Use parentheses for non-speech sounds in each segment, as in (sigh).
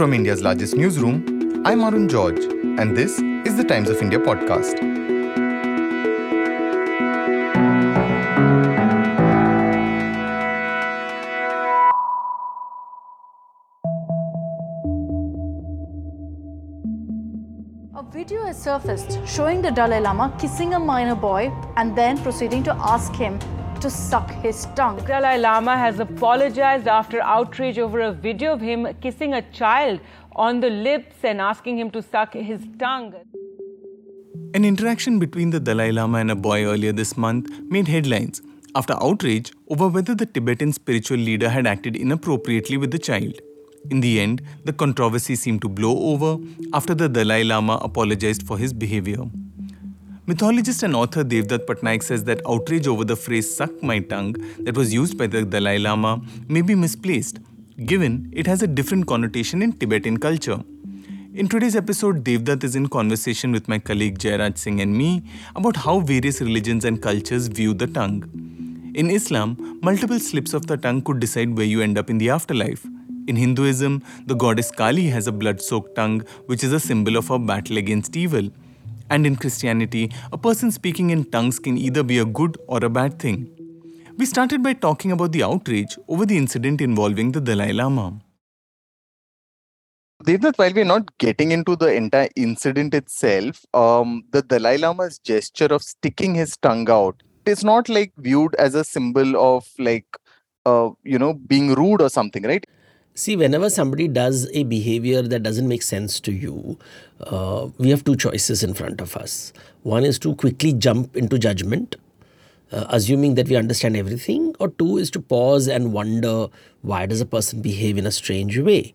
From India's largest newsroom, I'm Arun George, and this is the Times of India podcast. A video has surfaced showing the Dalai Lama kissing a minor boy and then proceeding to ask him to suck his tongue. Dalai Lama has apologized after outrage over a video of him kissing a child on the lips and asking him to suck his tongue. An interaction between the Dalai Lama and a boy earlier this month made headlines after outrage over whether the Tibetan spiritual leader had acted inappropriately with the child. In the end, the controversy seemed to blow over after the Dalai Lama apologized for his behavior. Mythologist and author Devdutt Pattanaik says that outrage over the phrase suck my tongue that was used by the Dalai Lama may be misplaced, given it has a different connotation in Tibetan culture. In today's episode, Devdutt is in conversation with my colleague Jairaj Singh and me about how various religions and cultures view the tongue. In Islam, multiple slips of the tongue could decide where you end up in the afterlife. In Hinduism, the goddess Kali has a blood soaked tongue, which is a symbol of her battle against evil. And in Christianity, a person speaking in tongues can either be a good or a bad thing. We started by talking about the outrage over the incident involving the Dalai Lama. Devdutt, while we're not getting into the entire incident itself, um, the Dalai Lama's gesture of sticking his tongue out is not like viewed as a symbol of like, uh, you know, being rude or something, right? See, whenever somebody does a behavior that doesn't make sense to you, uh, we have two choices in front of us. One is to quickly jump into judgment, uh, assuming that we understand everything, or two is to pause and wonder why does a person behave in a strange way.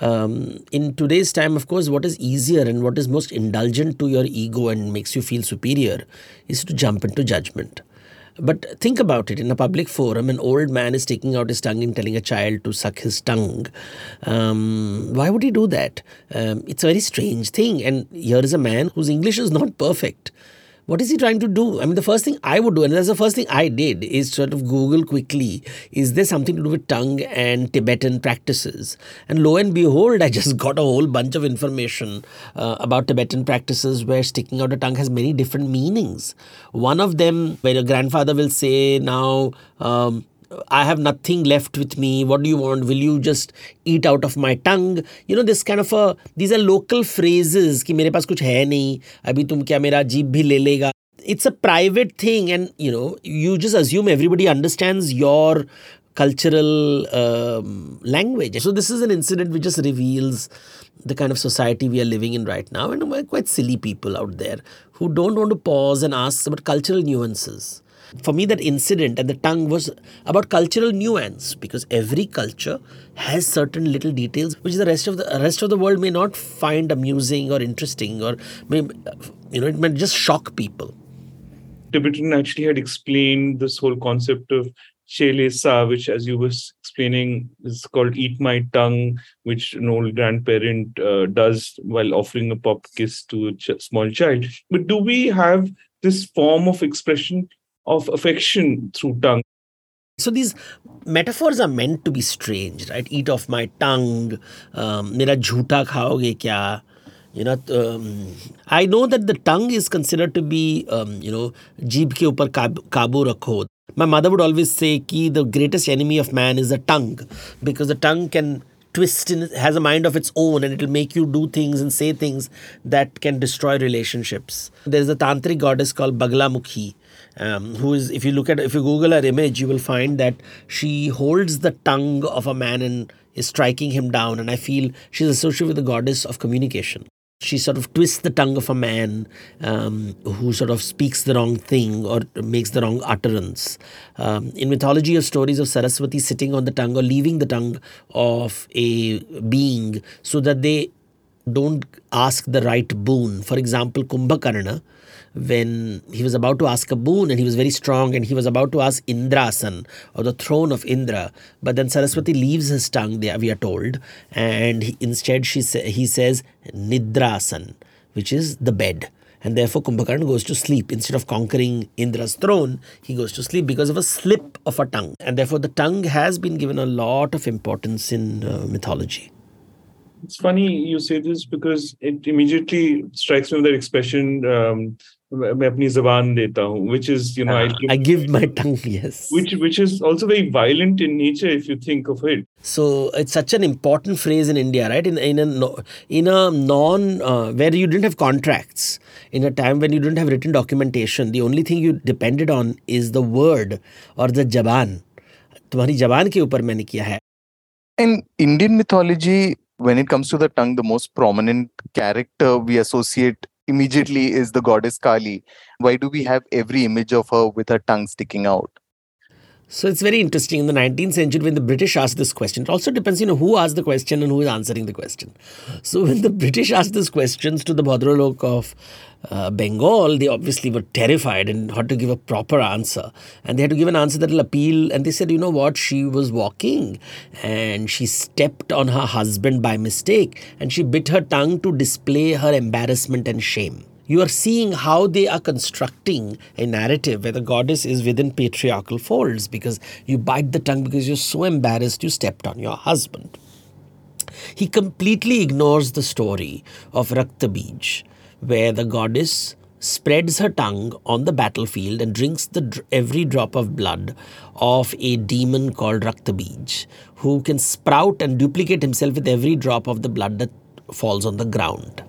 Um, in today's time, of course, what is easier and what is most indulgent to your ego and makes you feel superior is to jump into judgment. But think about it in a public forum, an old man is taking out his tongue and telling a child to suck his tongue. Um, why would he do that? Um, it's a very strange thing. And here is a man whose English is not perfect. What is he trying to do? I mean, the first thing I would do, and that's the first thing I did, is sort of Google quickly is there something to do with tongue and Tibetan practices? And lo and behold, I just (laughs) got a whole bunch of information uh, about Tibetan practices where sticking out a tongue has many different meanings. One of them, where your grandfather will say, now, um, I have nothing left with me. What do you want? Will you just eat out of my tongue? You know, this kind of a, these are local phrases कि मेरे पास कुछ है नहीं अभी तुम क्या मेरा jeep भी ले लेगा it's a private thing and you know you just assume everybody understands your cultural um, language so this is an incident which just reveals the kind of society we are living in right now and we're quite silly people out there who don't want to pause and ask about cultural nuances for me that incident and the tongue was about cultural nuance because every culture has certain little details which the rest of the rest of the world may not find amusing or interesting or may you know it might just shock people tibetan actually had explained this whole concept of Chelesa, which, as you were explaining, is called "eat my tongue," which an old grandparent uh, does while offering a pop kiss to a ch- small child. But do we have this form of expression of affection through tongue. So these metaphors are meant to be strange, right? Eat off my tongue, um, mera jhuta khaoge kya? You know, um, I know that the tongue is considered to be, um, you know, jeeb ke upar kabu rakho. My mother would always say ki the greatest enemy of man is the tongue because the tongue can twist and has a mind of its own and it'll make you do things and say things that can destroy relationships. There's a tantric goddess called Baglamukhi um, who is if you look at if you google her image you will find that she holds the tongue of a man and is striking him down and i feel she's associated with the goddess of communication she sort of twists the tongue of a man um, who sort of speaks the wrong thing or makes the wrong utterance. Um, in mythology, of stories of Saraswati sitting on the tongue or leaving the tongue of a being so that they don't ask the right boon. For example, Kumbhakarna when he was about to ask a boon and he was very strong and he was about to ask Indrasan or the throne of Indra. But then Saraswati leaves his tongue, there, we are told, and he, instead she he says Nidrasan, which is the bed. And therefore, Kumbhakarna goes to sleep. Instead of conquering Indra's throne, he goes to sleep because of a slip of a tongue. And therefore, the tongue has been given a lot of importance in uh, mythology. It's funny you say this because it immediately strikes me with that expression. Um, मैं अपनी जबान देता हूँ which is you know uh, I, I give my tongue yes which which is also very violent in nature if you think of it so it's such an important phrase in India right in in a in a non uh, where you didn't have contracts in a time when you didn't have written documentation the only thing you depended on is the word or the jaban तुम्हारी जबान के ऊपर मैंने किया है in Indian mythology when it comes to the tongue the most prominent character we associate immediately is the goddess Kali. Why do we have every image of her with her tongue sticking out? So it's very interesting. In the 19th century, when the British asked this question, it also depends, you know, who asked the question and who is answering the question. So when the British asked these questions to the Bhadralok of uh, Bengal, they obviously were terrified and had to give a proper answer. And they had to give an answer that will appeal. And they said, you know what, she was walking and she stepped on her husband by mistake and she bit her tongue to display her embarrassment and shame you are seeing how they are constructing a narrative where the goddess is within patriarchal folds because you bite the tongue because you're so embarrassed you stepped on your husband. He completely ignores the story of Raktabij, where the goddess spreads her tongue on the battlefield and drinks the, every drop of blood of a demon called Raktabij, who can sprout and duplicate himself with every drop of the blood that falls on the ground.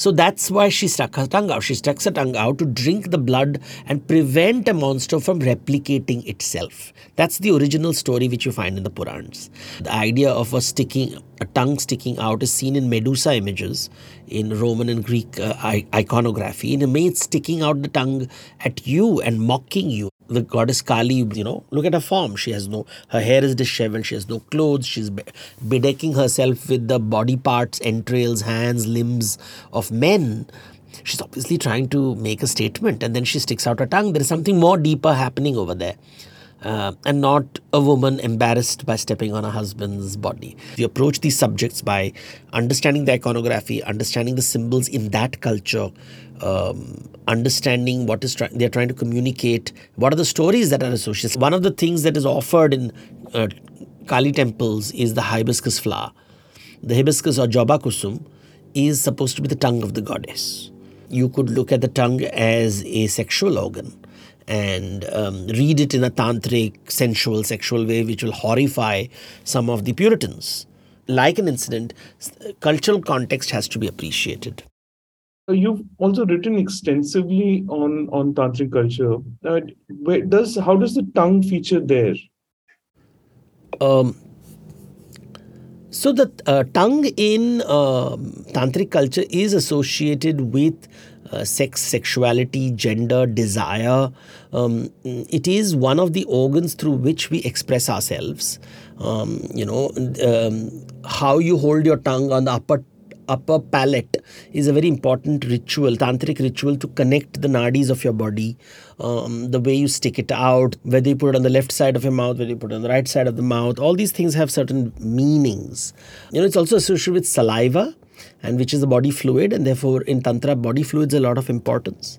So that's why she stuck her tongue out. She stuck her tongue out to drink the blood and prevent a monster from replicating itself. That's the original story which you find in the Purans. The idea of a sticking, a tongue sticking out is seen in Medusa images in Roman and Greek uh, iconography. In a maid sticking out the tongue at you and mocking you the goddess Kali, you know, look at her form. She has no, her hair is disheveled. She has no clothes. She's bedecking herself with the body parts, entrails, hands, limbs of men. She's obviously trying to make a statement and then she sticks out her tongue. There is something more deeper happening over there. Uh, and not a woman embarrassed by stepping on her husband's body. We approach these subjects by understanding the iconography, understanding the symbols in that culture, um, understanding what is try- they're trying to communicate, what are the stories that are associated. One of the things that is offered in uh, Kali temples is the hibiscus flower. The hibiscus or Jaba Kusum is supposed to be the tongue of the goddess. You could look at the tongue as a sexual organ and um, read it in a tantric, sensual, sexual way, which will horrify some of the Puritans. Like an incident, cultural context has to be appreciated. Uh, you've also written extensively on on tantric culture. Uh, where does how does the tongue feature there? Um, so the uh, tongue in uh, tantric culture is associated with uh, sex, sexuality, gender, desire. Um, it is one of the organs through which we express ourselves. Um, you know, um, how you hold your tongue on the upper upper palate is a very important ritual, tantric ritual to connect the nadis of your body. Um, the way you stick it out, whether you put it on the left side of your mouth, whether you put it on the right side of the mouth, all these things have certain meanings. You know, it's also associated with saliva, and which is the body fluid, and therefore in tantra, body fluids a lot of importance.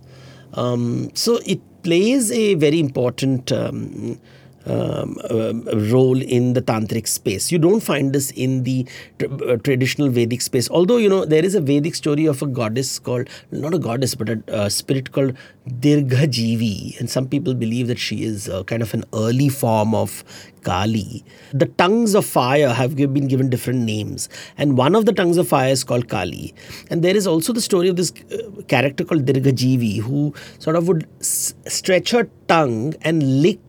Um, so it plays a very important. Um, um, uh, role in the tantric space. You don't find this in the uh, traditional Vedic space. Although you know there is a Vedic story of a goddess called not a goddess but a spirit called Dirgha Jivi, and some people believe that she is uh, kind of an early form of Kali. The tongues of fire have been given different names, and one of the tongues of fire is called Kali. And there is also the story of this uh, character called Dirgha Jivi who sort of would s- stretch her tongue and lick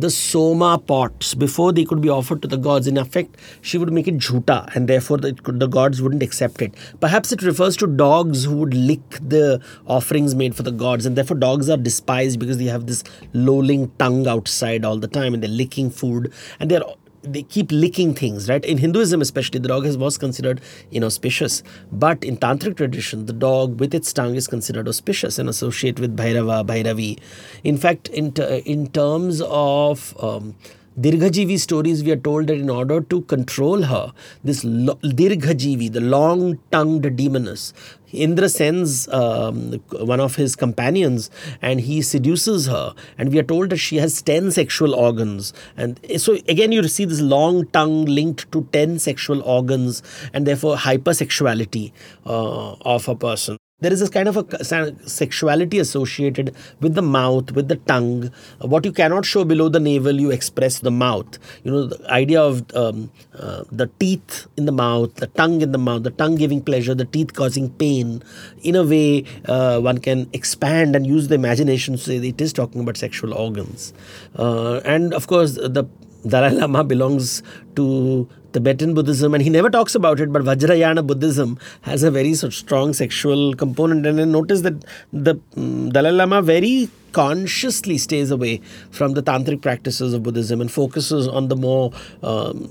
the soma pots before they could be offered to the gods. In effect, she would make it jhuta and therefore the, the gods wouldn't accept it. Perhaps it refers to dogs who would lick the offerings made for the gods and therefore dogs are despised because they have this lolling tongue outside all the time and they're licking food and they're they keep licking things, right? In Hinduism, especially, the dog is, was considered inauspicious. But in tantric tradition, the dog with its tongue is considered auspicious and associated with Bhairava, Bhairavi. In fact, in, in terms of um, Dirghajivi stories, we are told that in order to control her, this lo- Dirghajivi, the long tongued demoness, Indra sends um, one of his companions and he seduces her. And we are told that she has 10 sexual organs. And so, again, you see this long tongue linked to 10 sexual organs and therefore hypersexuality uh, of a person there is this kind of a sexuality associated with the mouth with the tongue. What you cannot show below the navel you express the mouth. You know the idea of um, uh, the teeth in the mouth the tongue in the mouth the tongue giving pleasure the teeth causing pain. In a way uh, one can expand and use the imagination to say it is talking about sexual organs. Uh, and of course the Dalai Lama belongs to Tibetan Buddhism, and he never talks about it, but Vajrayana Buddhism has a very strong sexual component. And I notice that the um, Dalai Lama very consciously stays away from the tantric practices of Buddhism and focuses on the more um,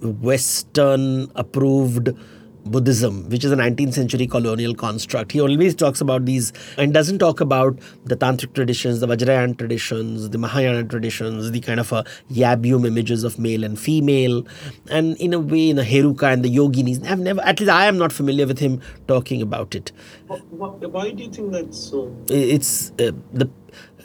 Western approved Buddhism, which is a 19th century colonial construct. He always talks about these and doesn't talk about the Tantric traditions, the Vajrayana traditions, the Mahayana traditions, the kind of a Yab-Yum images of male and female. And in a way, in a Heruka and the Yoginis, I've never, at least I am not familiar with him talking about it. Why, do you think that's so? It's uh, the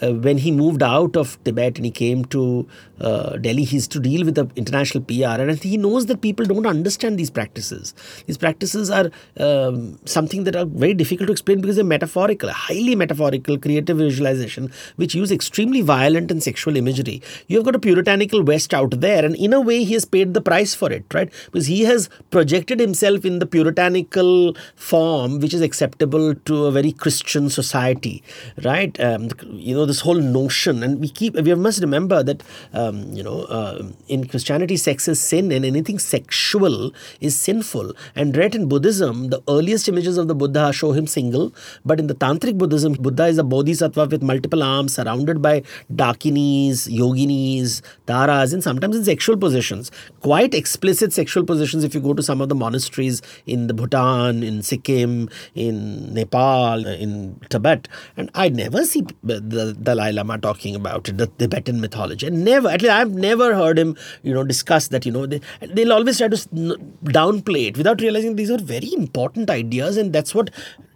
uh, when he moved out of Tibet and he came to uh, Delhi, he's to deal with the international PR, and he knows that people don't understand these practices. These practices are um, something that are very difficult to explain because they're metaphorical, highly metaphorical, creative visualization, which use extremely violent and sexual imagery. You have got a puritanical West out there, and in a way, he has paid the price for it, right? Because he has projected himself in the puritanical form, which is acceptable to a very Christian society, right? Um, you know, this whole notion, and we keep we must remember that. Um, you know, uh, in Christianity, sex is sin, and anything sexual is sinful. And right in Buddhism, the earliest images of the Buddha show him single, but in the Tantric Buddhism, Buddha is a bodhisattva with multiple arms, surrounded by dakinis, yoginis, taras, and sometimes in sexual positions. Quite explicit sexual positions if you go to some of the monasteries in the Bhutan, in Sikkim, in Nepal, in Tibet. And I never see the Dalai Lama talking about it, the Tibetan mythology. And never, at least I've never heard him, you know, discuss that. You know, they, they'll always try to downplay it without realizing these are very important ideas, and that's what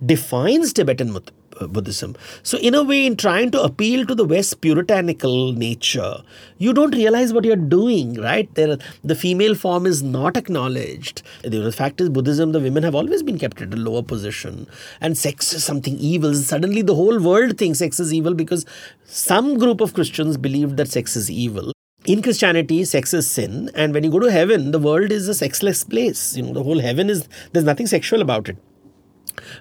defines Tibetan uh, Buddhism. So, in a way, in trying to appeal to the West puritanical nature, you don't realize what you're doing, right? There, the female form is not acknowledged. The fact is, Buddhism, the women have always been kept at a lower position, and sex is something evil. Suddenly, the whole world thinks sex is evil because some group of Christians believe that sex is evil in Christianity, sex is sin, and when you go to heaven, the world is a sexless place. You know, the whole heaven is there's nothing sexual about it.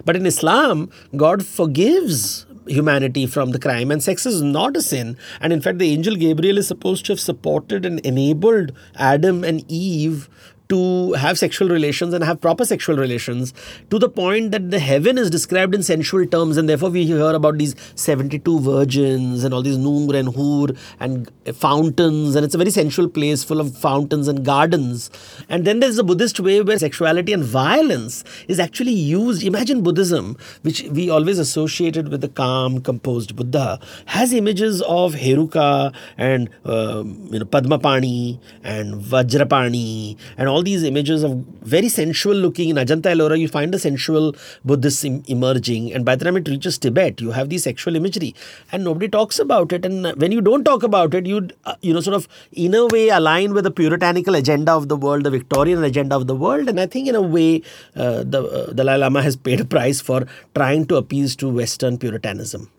But in Islam, God forgives humanity from the crime, and sex is not a sin. And in fact, the angel Gabriel is supposed to have supported and enabled Adam and Eve to have sexual relations and have proper sexual relations to the point that the heaven is described in sensual terms and therefore we hear about these 72 virgins and all these Nur and hoor and fountains and it's a very sensual place full of fountains and gardens. And then there's a Buddhist way where sexuality and violence is actually used. Imagine Buddhism which we always associated with the calm composed Buddha has images of Heruka and um, you know Padmapani and Vajrapani and all all these images of very sensual looking in Ajanta Ellora, you find the sensual Buddhism emerging. And by the time it reaches Tibet, you have the sexual imagery. And nobody talks about it. And when you don't talk about it, you, uh, you know, sort of in a way align with the puritanical agenda of the world, the Victorian agenda of the world. And I think in a way, uh, the uh, Dalai Lama has paid a price for trying to appease to Western Puritanism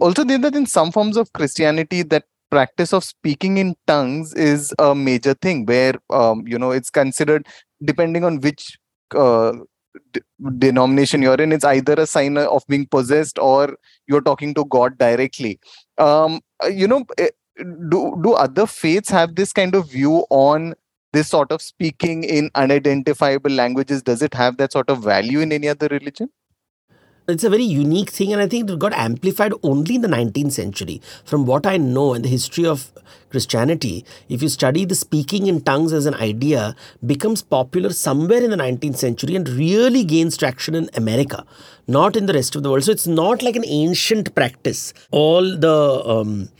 also that in some forms of christianity that practice of speaking in tongues is a major thing where um, you know it's considered depending on which uh, d- denomination you're in it's either a sign of being possessed or you're talking to god directly. Um, uh, you know eh, do do other faiths have this kind of view on this sort of speaking in unidentifiable languages? Does it have that sort of value in any other religion it's a very unique thing and i think it got amplified only in the 19th century. From what i know in the history of christianity if you study the speaking in tongues as an idea becomes popular somewhere in the 19th century and really gains traction in america not in the rest of the world. So it's not like an ancient practice. All the um,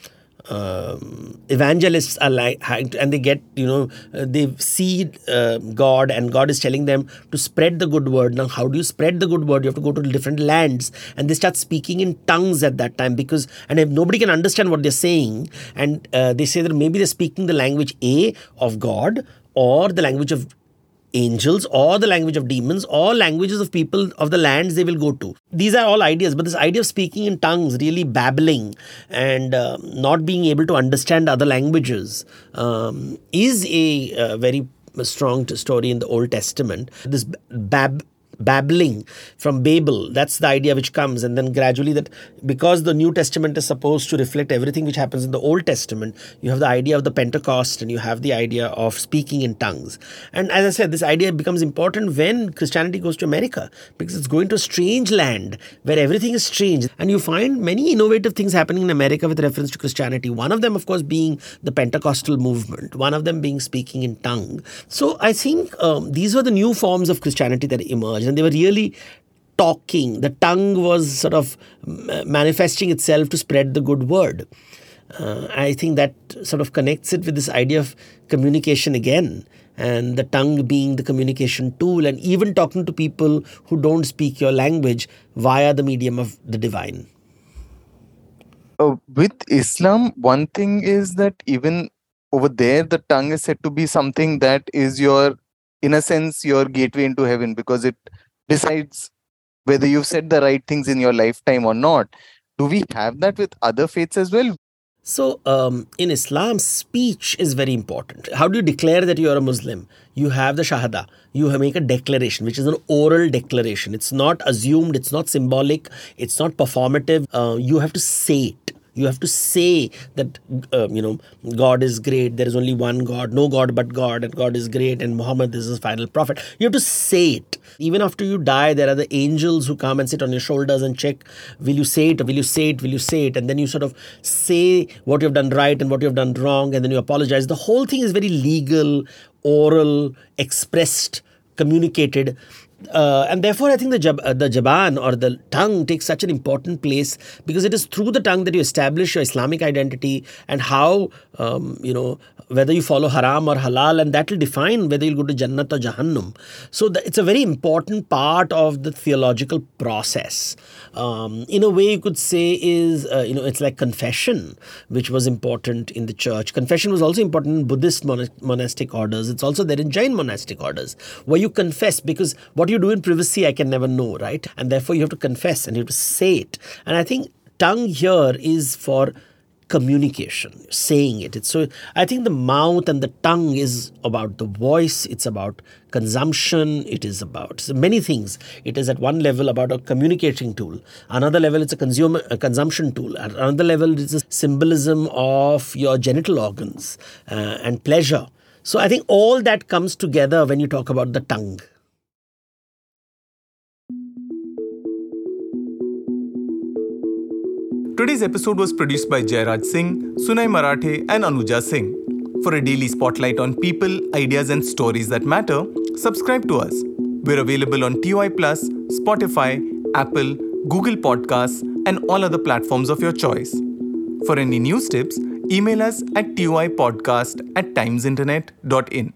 um, evangelists are like and they get you know uh, they see uh, god and god is telling them to spread the good word. Now how do you spread the good word? You have to go to different lands. And they start speaking in tongues at that time because and if nobody can understand what they're saying and uh, they say that maybe they're speaking the language a of god or the language of angels or the language of demons or languages of people of the lands they will go to. These are all ideas, but this idea of speaking in tongues, really babbling and uh, not being able to understand other languages, um, is a uh, very strong story in the Old Testament. This bab babbling from Babel. That's the idea which comes. And then gradually, that because the New Testament is supposed to reflect everything which happens in the Old Testament, you have the idea of the Pentecost and you have the idea of speaking in tongues. And as I said, this idea becomes important when Christianity goes to America because it's going to a strange land where everything is strange. And you find many innovative things happening in America with reference to Christianity. One of them, of course, being the Pentecostal movement, one of them being speaking in tongue. So I think um, these were the new forms of Christianity that emerged and they were really talking. The tongue was sort of manifesting itself to spread the good word. Uh, I think that sort of connects it with this idea of communication again, and the tongue being the communication tool, and even talking to people who don't speak your language via the medium of the divine. Uh, with Islam, one thing is that even over there, the tongue is said to be something that is your, in a sense, your gateway into heaven because it decides whether you've said the right things in your lifetime or not. Do we have that with other faiths as well? So, um, in Islam, speech is very important. How do you declare that you are a Muslim? You have the Shahada. You make a declaration, which is an oral declaration. It's not assumed, it's not symbolic, it's not performative. Uh, you have to say it. You have to say that, uh, you know, God is great. There is only one God, no God but God, and God is great, and Muhammad is his final prophet. You have to say it. Even after you die, there are the angels who come and sit on your shoulders and check, will you say it, will you say it, will you say it? And then you sort of say what you've done right and what you've done wrong, and then you apologize. The whole thing is very legal, oral, expressed, communicated uh, and therefore, I think the jab, uh, the jaban or the tongue takes such an important place because it is through the tongue that you establish your Islamic identity and how um, you know whether you follow haram or halal, and that will define whether you'll go to Jannat or Jahannam. So the, it's a very important part of the theological process. Um, in a way, you could say is uh, you know it's like confession, which was important in the church. Confession was also important in Buddhist monastic orders. It's also there in Jain monastic orders where you confess because what what you do in privacy, I can never know, right? And therefore, you have to confess and you have to say it. And I think tongue here is for communication, saying it. It's so I think the mouth and the tongue is about the voice, it's about consumption, it is about so many things. It is at one level about a communicating tool, another level it's a consumer a consumption tool, at another level it's a symbolism of your genital organs uh, and pleasure. So I think all that comes together when you talk about the tongue. Today's episode was produced by Jairaj Singh, Sunay Marathe, and Anuja Singh. For a daily spotlight on people, ideas, and stories that matter, subscribe to us. We're available on TOI Plus, Spotify, Apple, Google Podcasts, and all other platforms of your choice. For any news tips, email us at toipodcast at timesinternet.in.